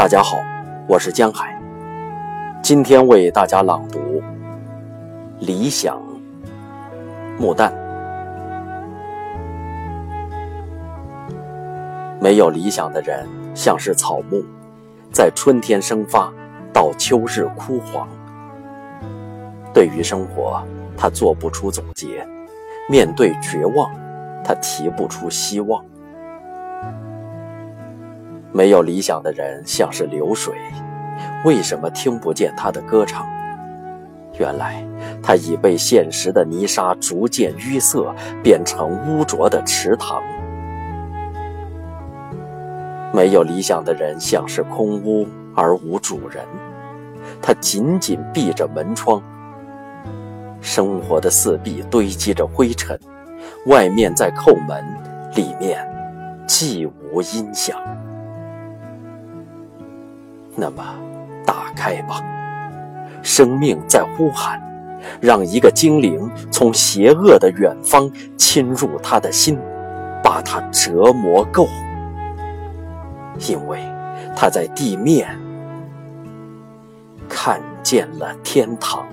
大家好，我是江海，今天为大家朗读《理想》。木旦，没有理想的人像是草木，在春天生发，到秋日枯黄。对于生活，他做不出总结；面对绝望，他提不出希望。没有理想的人像是流水，为什么听不见他的歌唱？原来他已被现实的泥沙逐渐淤塞，变成污浊的池塘。没有理想的人像是空屋而无主人，他紧紧闭着门窗。生活的四壁堆积着灰尘，外面在叩门，里面既无音响。那么，打开吧，生命在呼喊，让一个精灵从邪恶的远方侵入他的心，把他折磨够，因为他在地面看见了天堂。